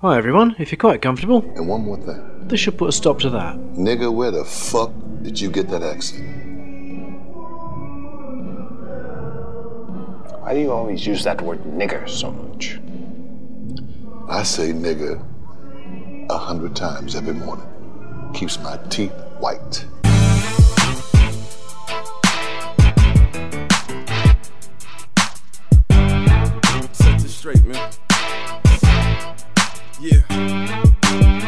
Hi everyone, if you're quite comfortable, And one more thing. this should put a stop to that. Nigga, where the fuck did you get that accent? Why do you always use that word nigger so much? I say nigga a hundred times every morning. Keeps my teeth white. Yeah.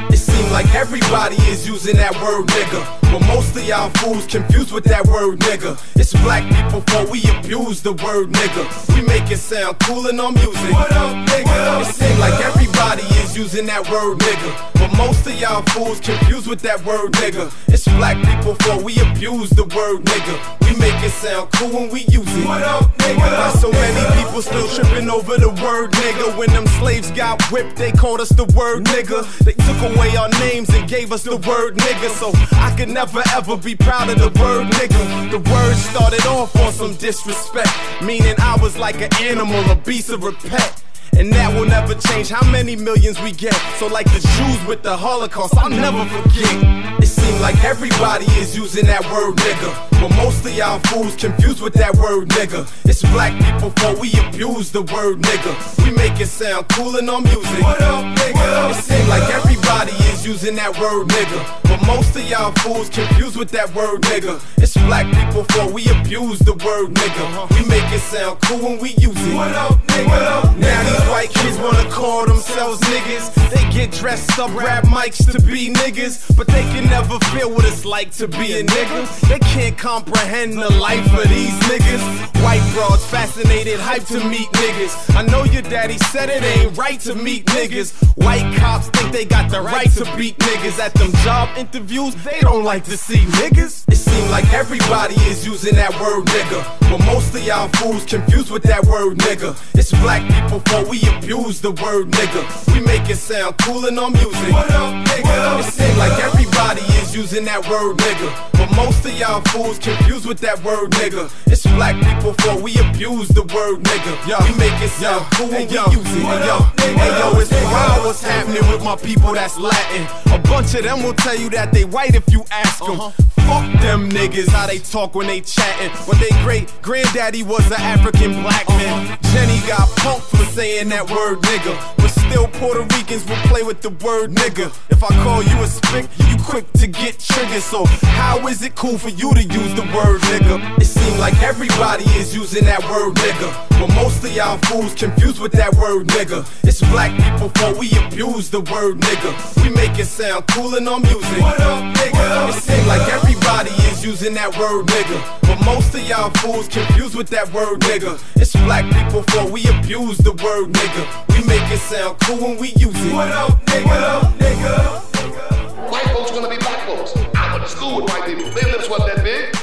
It seems like everybody is using that word nigga. But most of y'all fools confused with that word nigga. It's black people for we abuse the word nigga. We make it sound cool in our music. What up, nigga? It seems like everybody is using that word nigga. But most of y'all fools confused with that word nigga. It's black people for we abuse the word nigga. We make it sound cool when we use it. What up, nigga? Why so many people still tripping over the word nigga? When them slaves got whipped, they called us the word nigga. They took away our names and gave us the word nigga. So I could never ever be proud of the word nigga. The word started off on some disrespect, meaning I was like an animal, a beast of a pet. And that will never change how many millions we get. So, like the Jews with the Holocaust, I'll never forget. It seems like everybody is using that word nigga. But most of y'all fools confused with that word nigga. It's black people for we abuse the word nigga. We make it sound cool in our music. What up, nigga? It seems like everybody is using that word nigga. But most of y'all fools confused with that word nigga. It's black people for we abuse the word nigga. We make it sound cool when we use it. What up, nigga? Now these white kids wanna call themselves niggas. They get dressed up, rap mics to be niggas, but they can never feel what it's like to be a nigga. They can't comprehend the life of these niggas. White broads fascinated, hype to meet niggas. I know your daddy said it ain't right to meet niggas. White cops think they got the right to beat niggas at them job interviews. They don't like to see niggas. It seems like everybody is using that word nigga, but most of y'all fools confused with that word nigga. It's black people for we abuse the word nigga. We make it sound cool in our music. What up, nigga? It seems like everybody is using that word nigga, but most of y'all fools confused with that word nigga. It's black people for we abuse the word nigga. We make it sound cool when we use it. Yo, hey yo, it's wild what's happening with my people that's Latin. A bunch of them will tell you that they white if you ask them. Uh-huh. Fuck them niggas, how they talk when they chatting. When they great granddaddy was an African black man. Jenny got punked for saying that word nigga. But still Puerto Ricans will play with the word nigga. If I call you a spick, you quick to get triggered. So how is it cool for you to use the word nigga? It seems like everybody is using that word nigga. But most of y'all fools confused with that word nigga. It's black people for we abuse the word nigga. We make it sound cool in our music. What up, nigga? It seems like everybody is using that word nigga. But most of y'all fools confused with that word nigga. It's black people for we abuse the word nigga. We make it sound cool when we use it. What up, nigga? What up, nigga? White folks wanna be black folks. I went to school with white people. Their lips wasn't that big.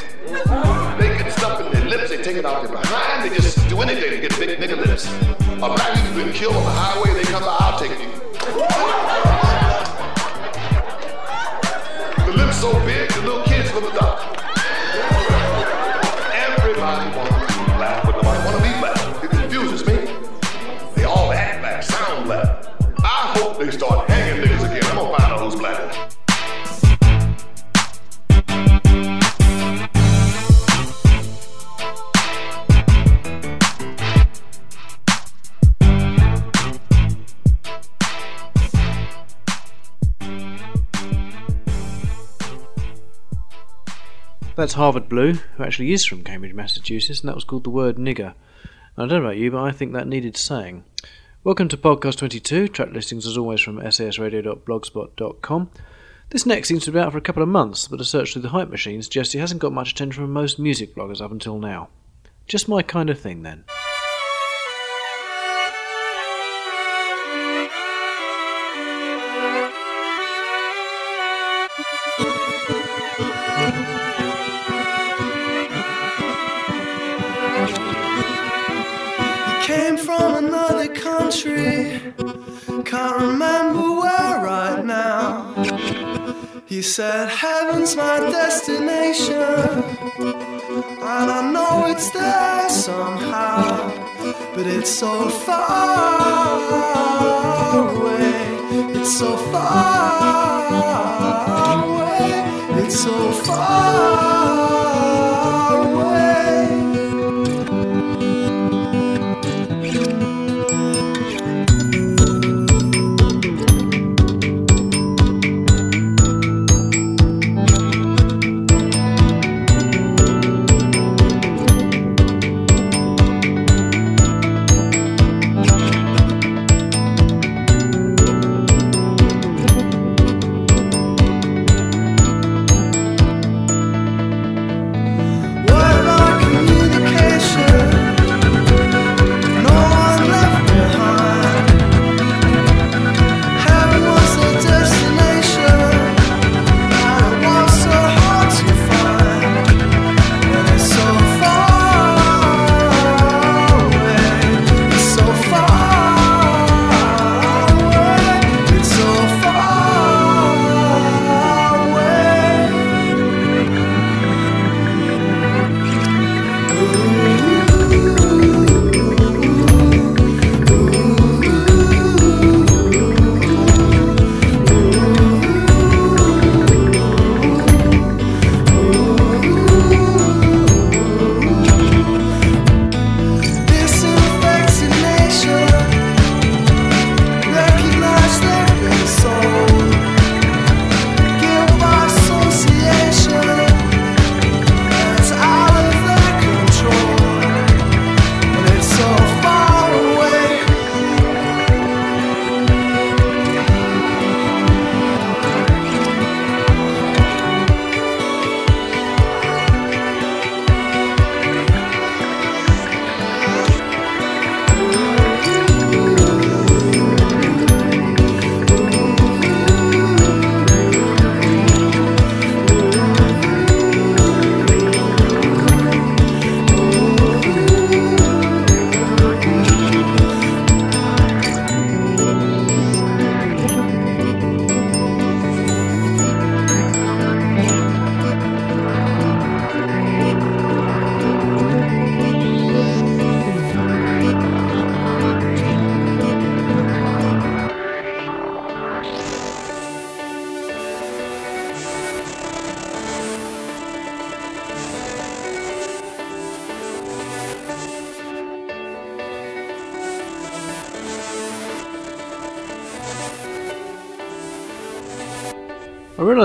They get stuff in their lips, they take it out their behind, they just do anything to get big nigga lips. A black people been killed on the highway, they come by, I'll take you. That's Harvard Blue, who actually is from Cambridge, Massachusetts, and that was called The Word Nigger. I don't know about you, but I think that needed saying. Welcome to Podcast 22, track listings as always from sasradio.blogspot.com. This next seems to be out for a couple of months, but a search through the hype machine suggests it hasn't got much attention from most music bloggers up until now. Just my kind of thing then. Can't remember where right now. He said, Heaven's my destination, and I know it's there somehow, but it's so far away. It's so far away. It's so far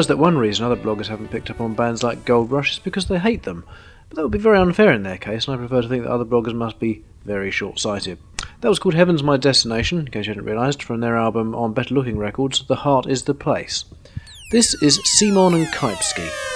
realise that one reason other bloggers haven't picked up on bands like Goldrush is because they hate them. But that would be very unfair in their case, and I prefer to think that other bloggers must be very short sighted. That was called Heaven's My Destination, in case you hadn't realised, from their album on Better Looking Records, The Heart is the Place. This is C-mon and Kypski.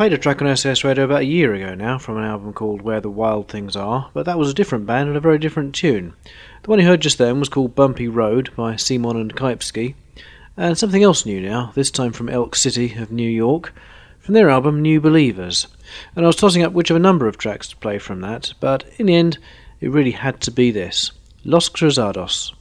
Played a track on SAS Radio about a year ago now from an album called Where the Wild Things Are, but that was a different band and a very different tune. The one you heard just then was called Bumpy Road by C-mon and Kypski, and something else new now, this time from Elk City of New York, from their album New Believers. And I was tossing up which of a number of tracks to play from that, but in the end, it really had to be this Los Cruzados.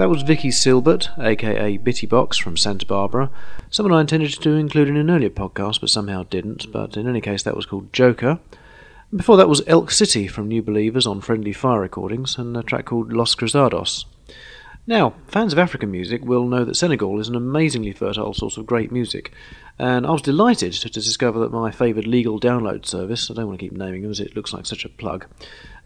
That was Vicky Silbert, aka Bittybox from Santa Barbara, someone I intended to include in an earlier podcast but somehow didn't, but in any case that was called Joker. Before that was Elk City from New Believers on Friendly Fire Recordings and a track called Los Cruzados. Now, fans of African music will know that Senegal is an amazingly fertile source of great music, and I was delighted to discover that my favoured legal download service, I don't want to keep naming them as it looks like such a plug,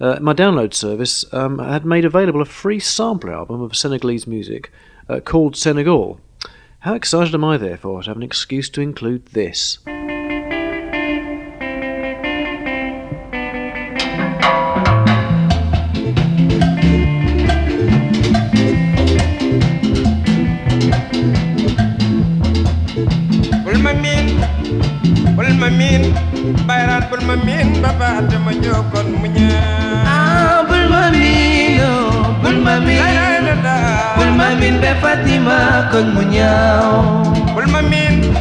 uh, my download service um, had made available a free sampler album of Senegalese music uh, called Senegal. How excited am I, therefore, to have an excuse to include this? bul ma ba mu ñaa miin be Fatima kon mu ñaaw bul ma miin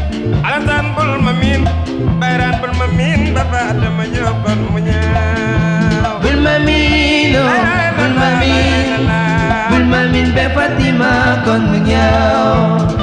Alassane bul ma miin bayraat bul ma miin ba baat ma jokkoon mu ñaa bul ma miin oh, bul ma miin bul ma miin be Fatima kon mu ñaaw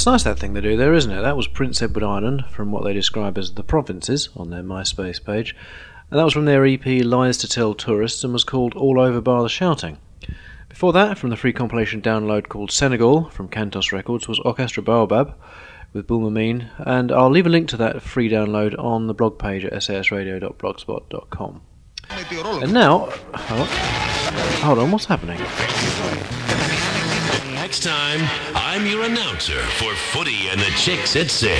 That's nice, that thing they do there, isn't it? That was Prince Edward Island, from what they describe as the provinces on their MySpace page. And that was from their EP Lies to Tell Tourists and was called All Over Bar the Shouting. Before that, from the free compilation download called Senegal from Cantos Records, was Orchestra Baobab with Boul ma miin, and I'll leave a link to that free download on the blog page at sasradio.blogspot.com. And now, hold hold on, what's happening? Next time, I'm your announcer for Footy and the Chicks at 6.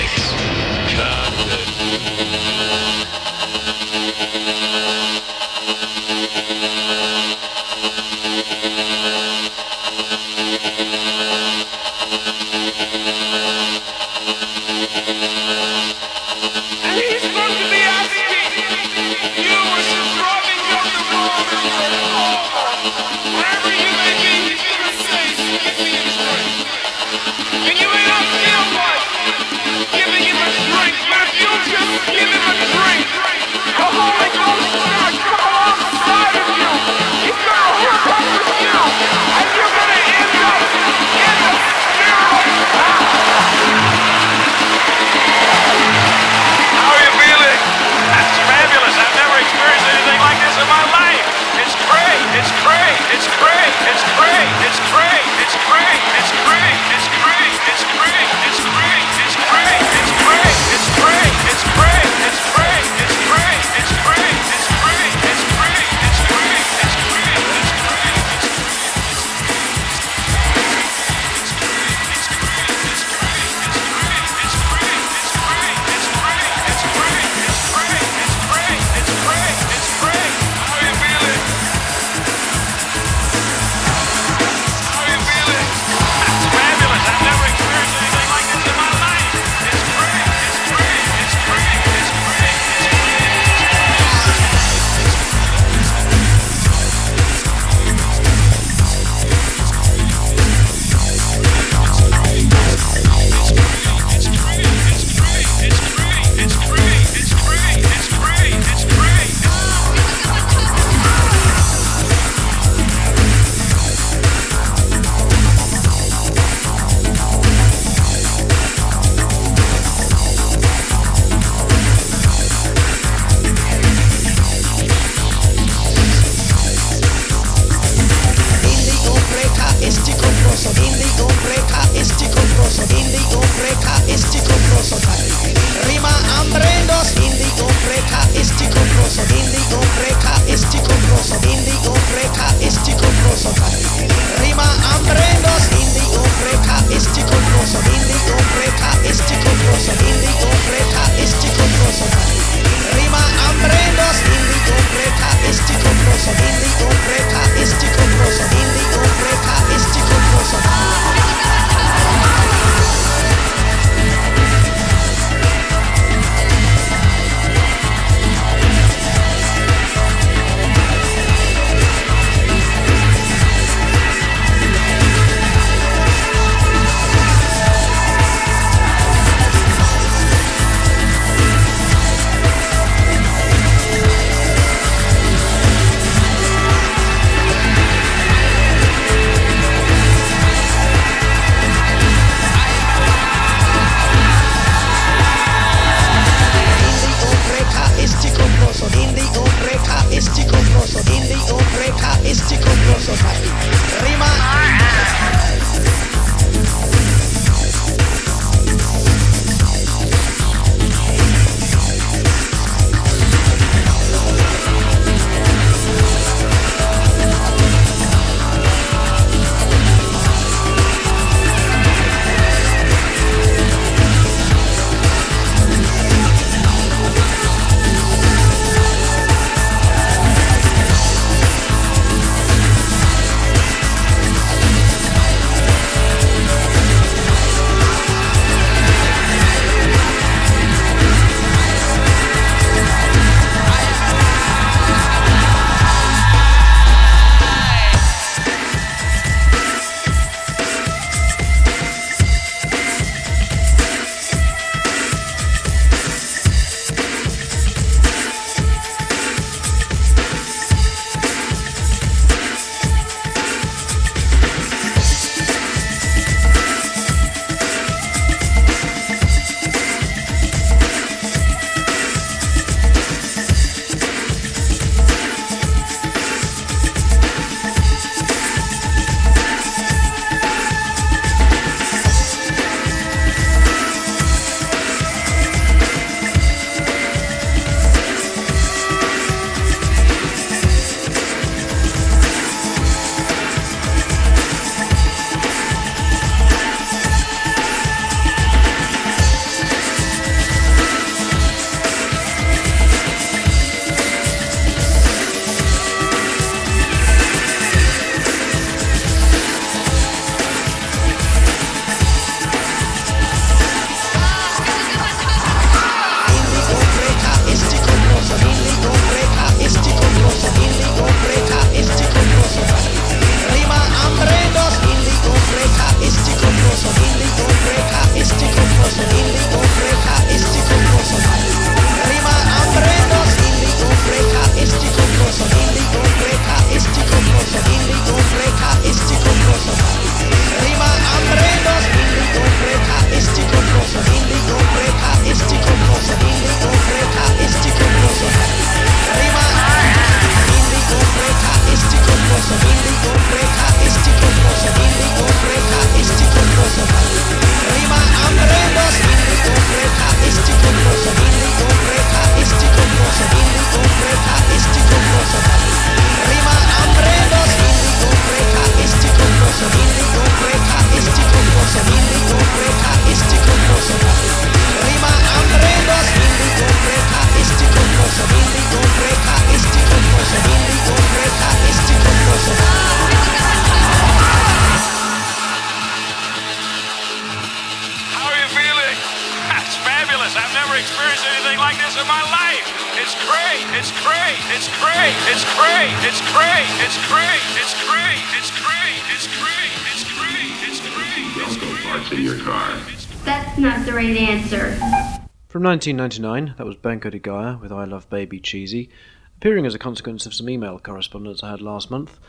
1999, that was Banco de Gaia with I Love Baby Cheesy, appearing as a consequence of some email correspondence I had last month.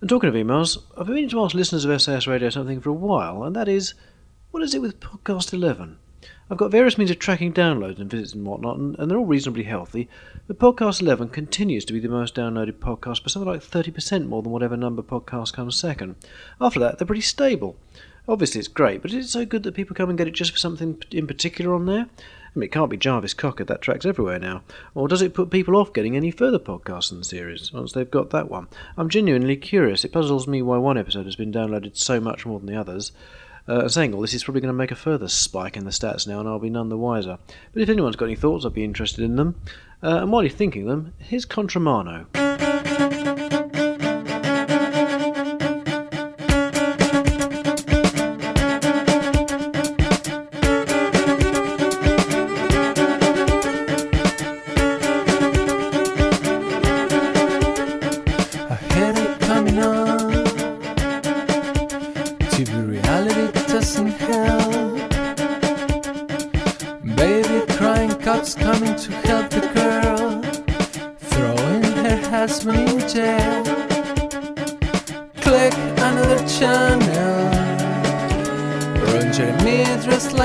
And talking of emails, I've been meaning to ask listeners of SAS Radio something for a while, and that is, what is it with Podcast 11? I've got various means of tracking downloads and visits and whatnot, and, and they're all reasonably healthy, but Podcast 11 continues to be the most downloaded podcast by something like 30% more than whatever number podcast comes second. After that, they're pretty stable. Obviously, it's great, but is it so good that people come and get it just for something in particular on there? I mean, it can't be Jarvis Cocker, that track's everywhere now. Or does it put people off getting any further podcasts in the series once they've got that one? I'm genuinely curious. It puzzles me why one episode has been downloaded so much more than the others. Uh, saying all this is probably going to make a further spike in the stats now, and I'll be none the wiser. But if anyone's got any thoughts, I'd be interested in them. Uh, and while you're thinking them, here's Contramano.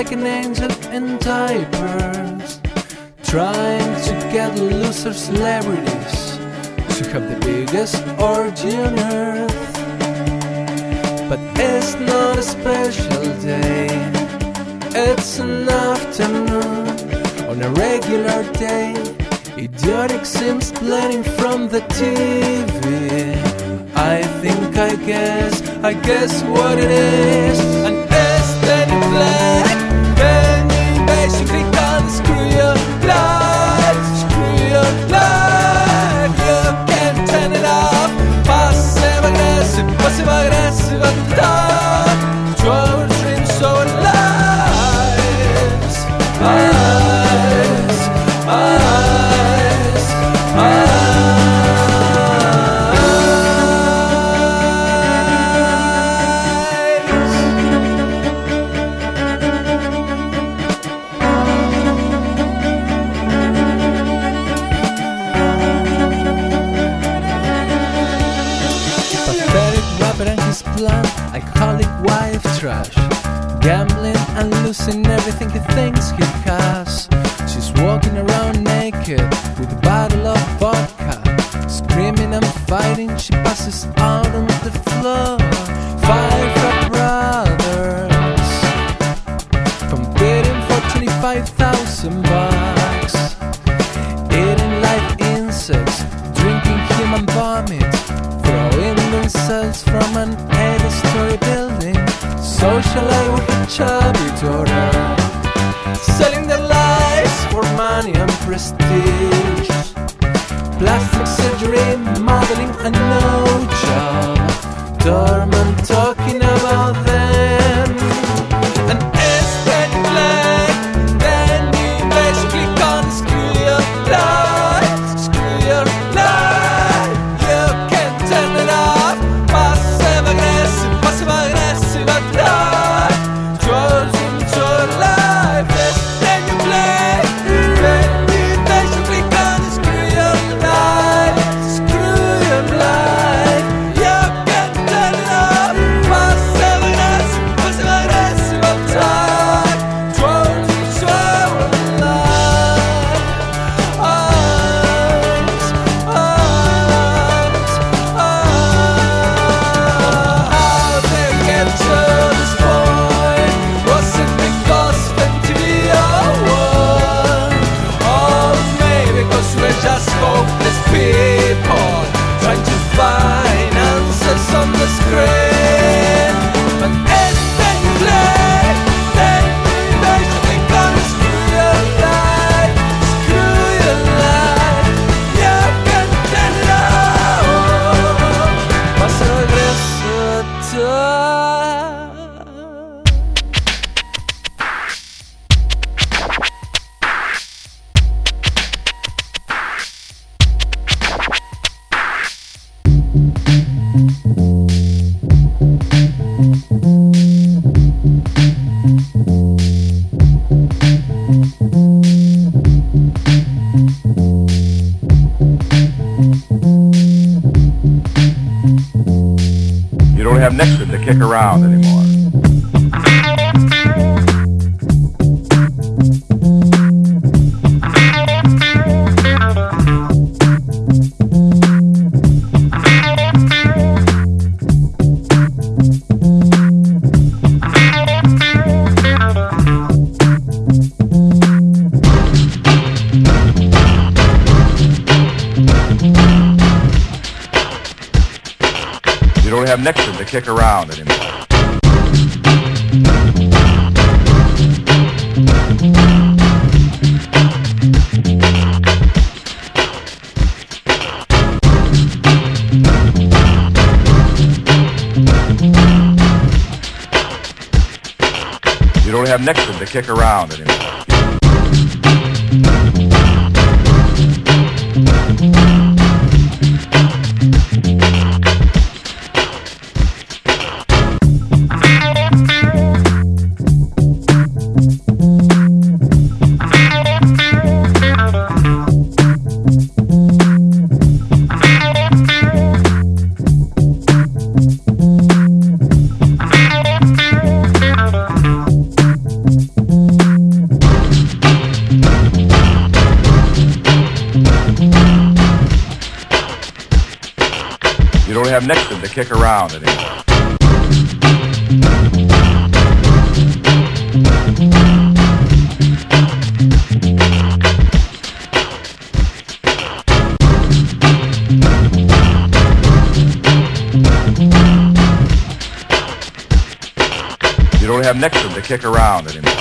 Like an angel in diapers. Trying to get loser celebrities to have the biggest orgy on earth. But it's not a special day, it's an afternoon on a regular day. Idiotic sims playing from the TV. I think I guess, I guess what it is. An aesthetic black. And everything he thinks he has. She's walking around naked with a bottle of vodka. Screaming and fighting, she passes Chubby daughter, selling their lives for money and prestige. Plastic surgery, modeling, and no job. Dorman kick around anymore. Kick around anymore.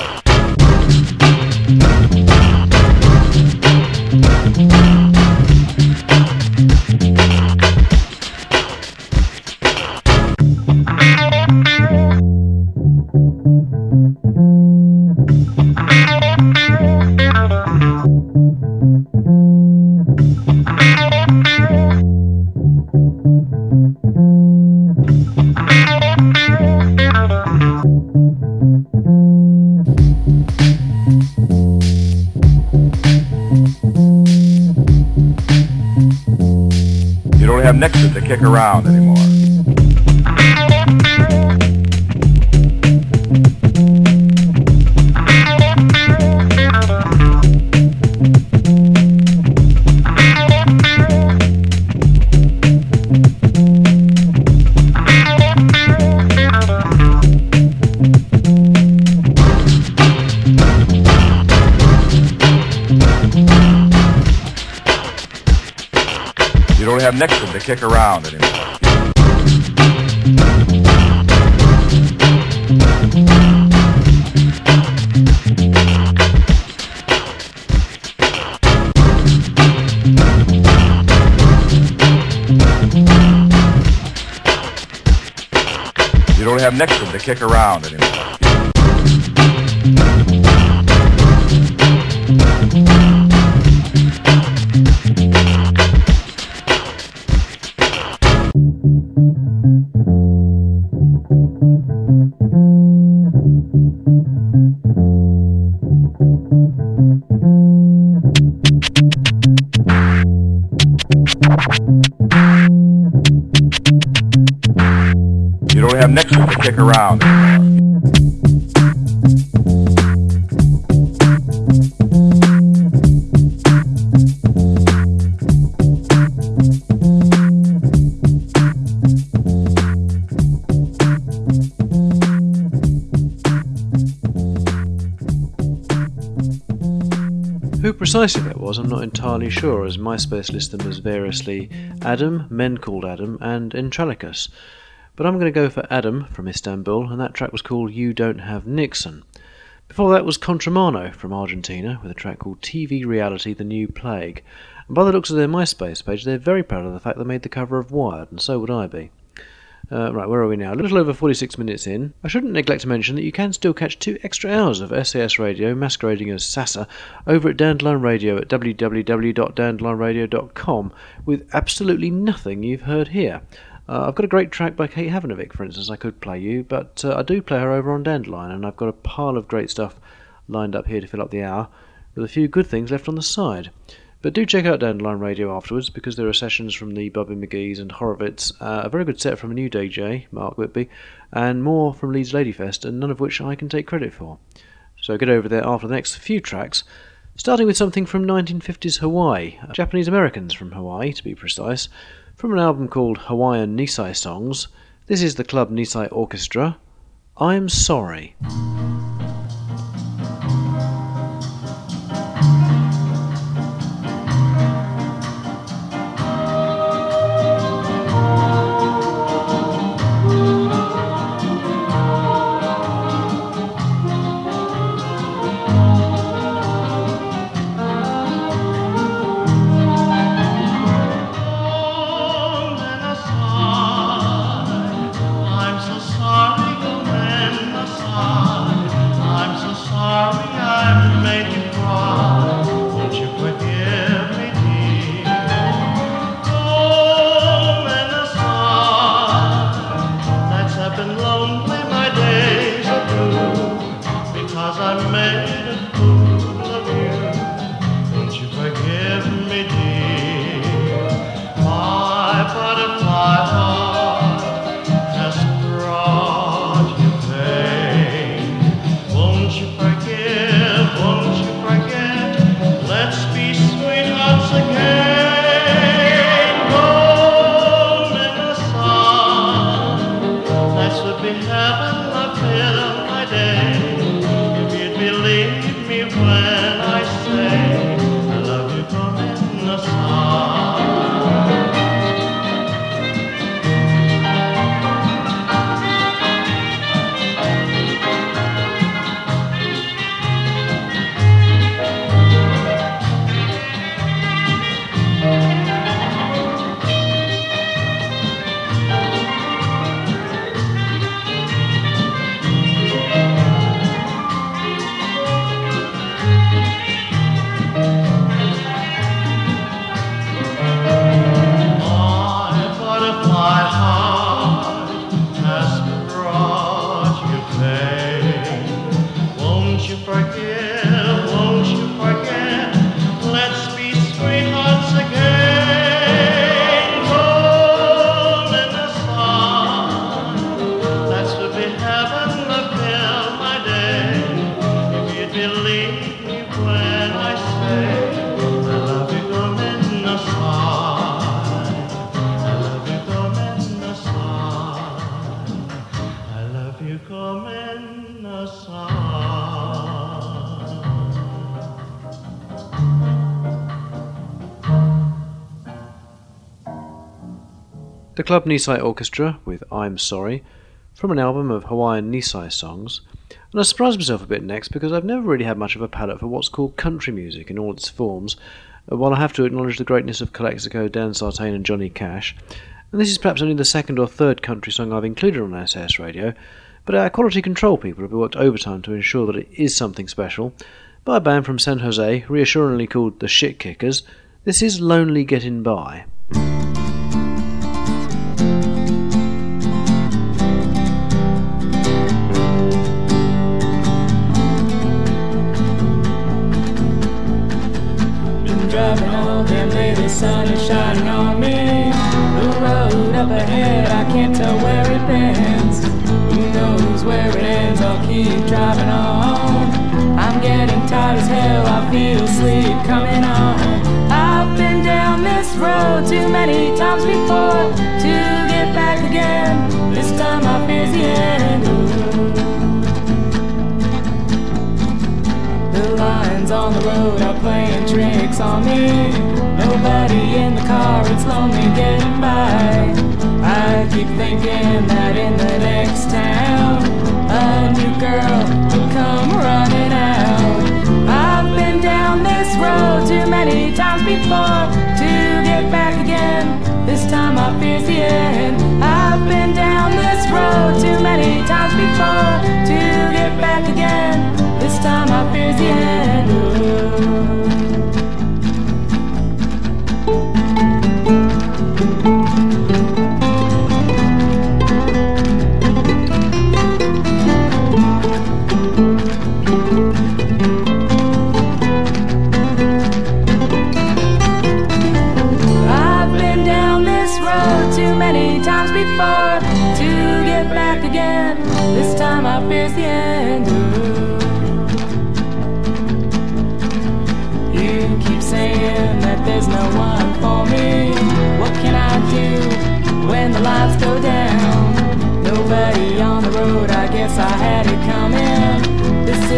Kick around anymore. Kick around anymore. You don't have Nixon to kick around anymore. Kick around. Who precisely that was, I'm not entirely sure, as MySpace lists them as variously Adam, Men Called Adam, and Entralicus. But I'm going to go for Adam from Istanbul, and that track was called You Don't Have Nixon. Before that was Contramano from Argentina, with a track called TV Reality The New Plague. And by the looks of their MySpace page, they're very proud of the fact they made the cover of Wired, and so would I be. Uh, right, where are we now? A little over 46 minutes in. I shouldn't neglect to mention that you can still catch two extra hours of SAS radio masquerading as Sasa over at Dandelion Radio at www.dandelionradio.com with absolutely nothing you've heard here. Uh, I've got a great track by Kate Havnevik, for instance, I could play you, but uh, I do play her over on Dandelion, and I've got a pile of great stuff lined up here to fill up the hour, with a few good things left on the side. But do check out Dandelion Radio afterwards because there are sessions from the Bobby McGee's and Horovitz, uh, a very good set from a new DJ, Mark Whitby, and more from Leeds Ladyfest, and none of which I can take credit for. So get over there after the next few tracks, starting with something from 1950s Hawaii, Japanese Americans from Hawaii to be precise, from an album called Hawaiian Nisei Songs. This is the Club Nisei Orchestra. I'm sorry. The Club Nisei Orchestra with I'm Sorry from an album of Hawaiian Nisei songs. And I surprised myself a bit next because I've never really had much of a palate for what's called country music in all its forms, uh, while I have to acknowledge the greatness of Calexico, Dan Sartain, and Johnny Cash. And this is perhaps only the second or third country song I've included on SAS Radio, but our quality control people have worked overtime to ensure that it is something special. By a band from San Jose, reassuringly called the Shitkickers, this is Lonely Getting By. Me. Nobody in the car, it's lonely getting by. I keep thinking that in the next town, a new girl will come running out. I've been down this road too many times before to get back again. This time I fear the end. I've been down this road too many times before to get back again. This time I fear's the end.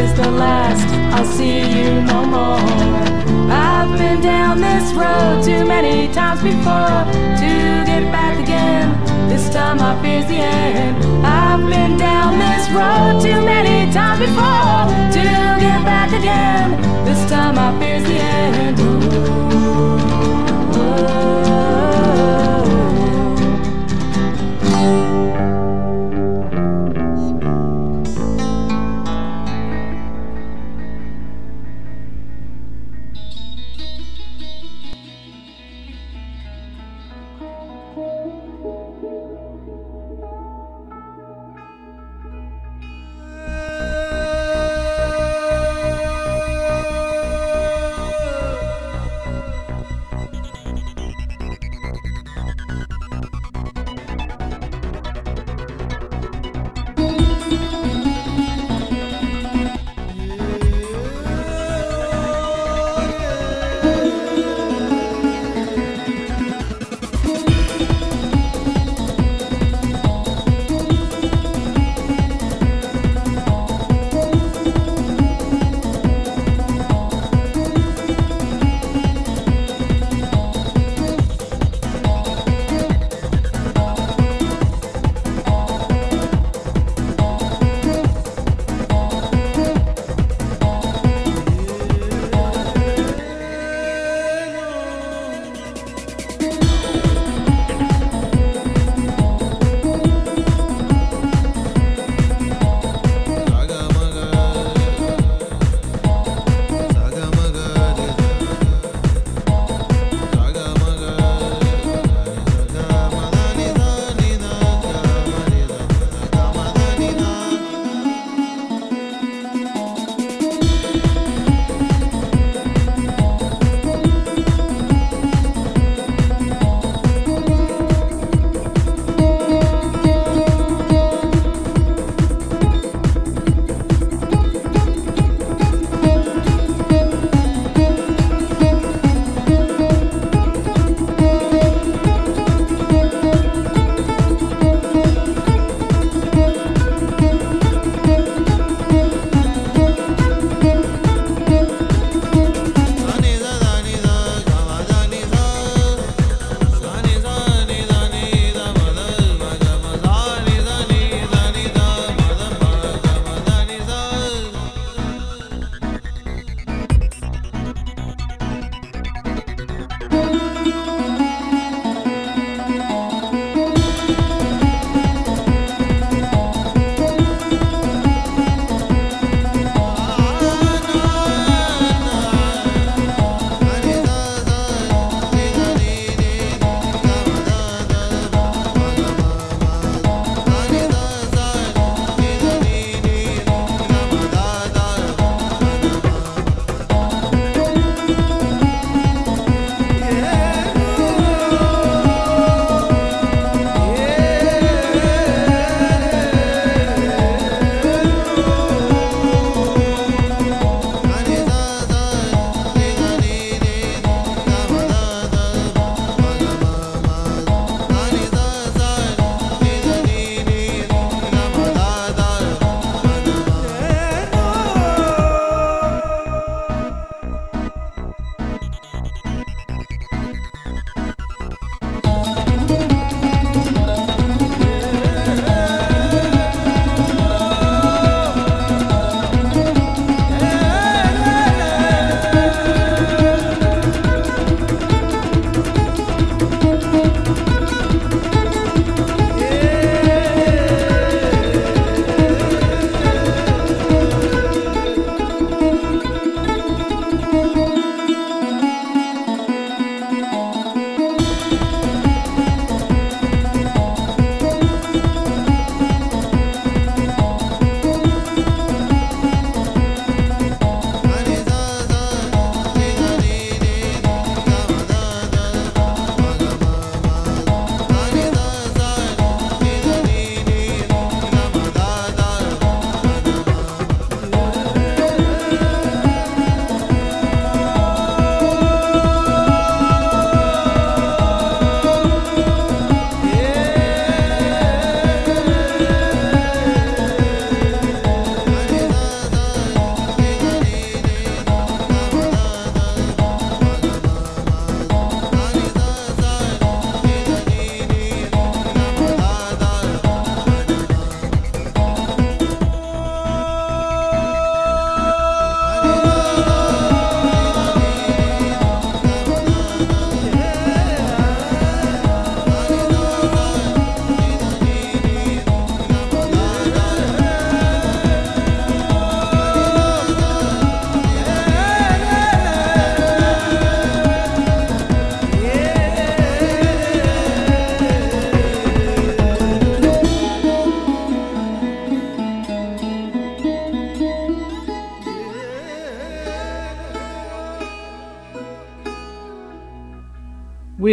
Is the last, I'll see you no more. I've been down this road too many times before to get back again. This time I fear's the end. I've been down this road too many times before to get back again. This time I fear's the end.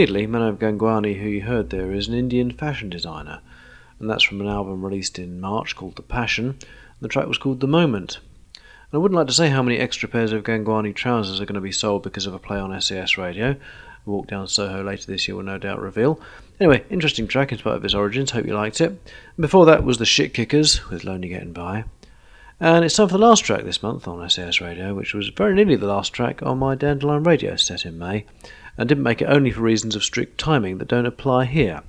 Weirdly, Manav Gangwani, who you heard there, is an Indian fashion designer, and that's from an album released in March called The Passion. The track was called The Moment. And I wouldn't like to say how many extra pairs of Gangwani trousers are going to be sold because of a play on SAS radio. A walk down Soho later this year will no doubt reveal. Anyway, interesting track in spite of its origins. Hope you liked it. And before that was the Shitkickers with Lonely Getting By. And it's time for the last track this month on SAS Radio, which was very nearly the last track on my Dandelion Radio set in May, and didn't make it only for reasons of strict timing that don't apply here.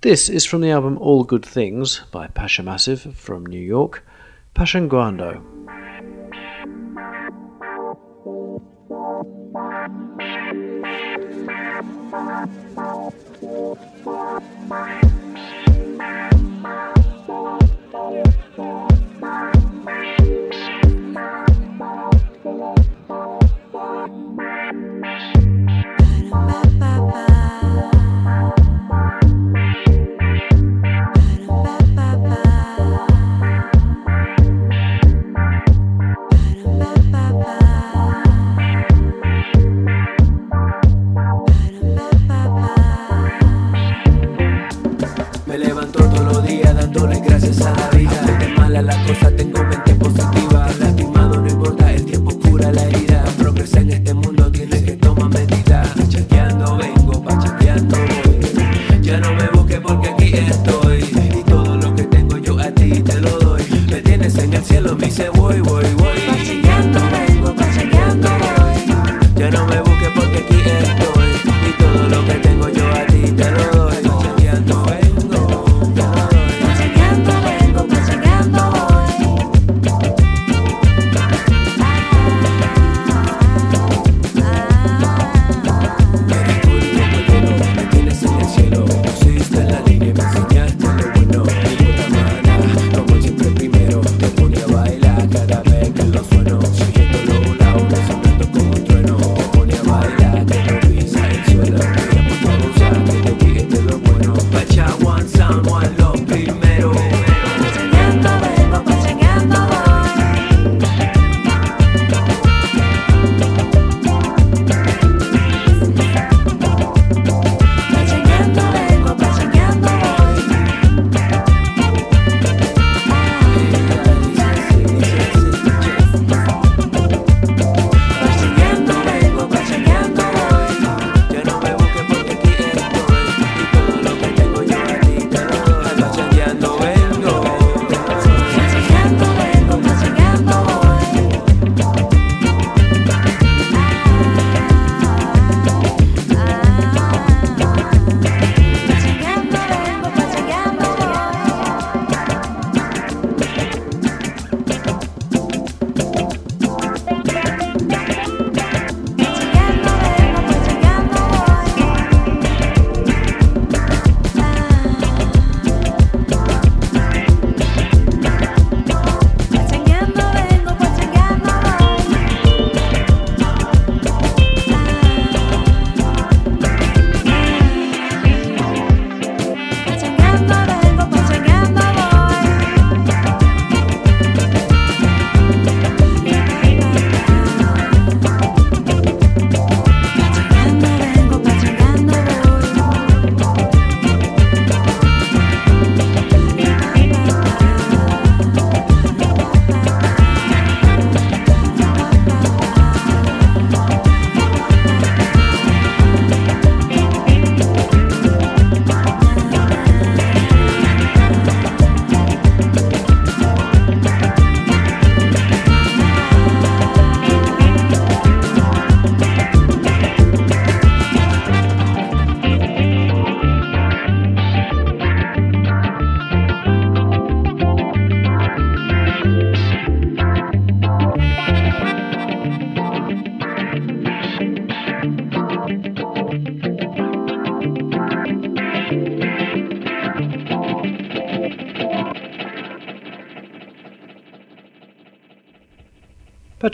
This is from the album All Good Things by Pacha Massive from New York, Pachangueando. Me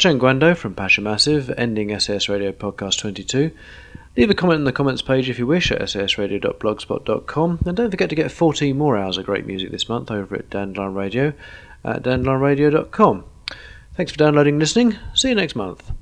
Pachangueando from Pacha Massive, ending SAS Radio Podcast 22. Leave a comment in the comments page if you wish at sasradio.blogspot.com. And don't forget to get 14 more hours of great music this month over at Dandelion Radio at dandelionradio.com. Thanks for downloading and listening. See you next month.